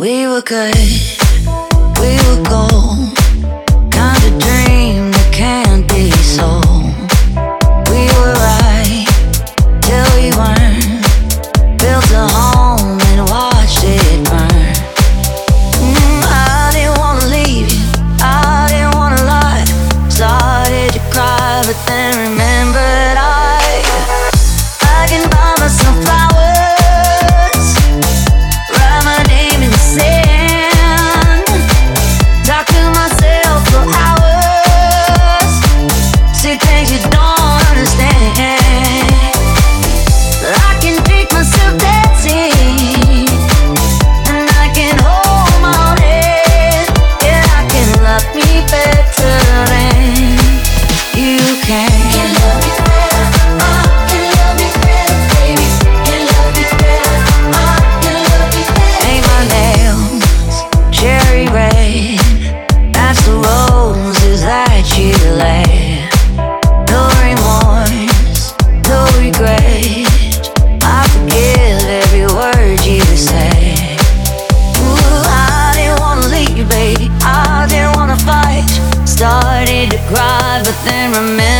We were good, we were gold. Leave you,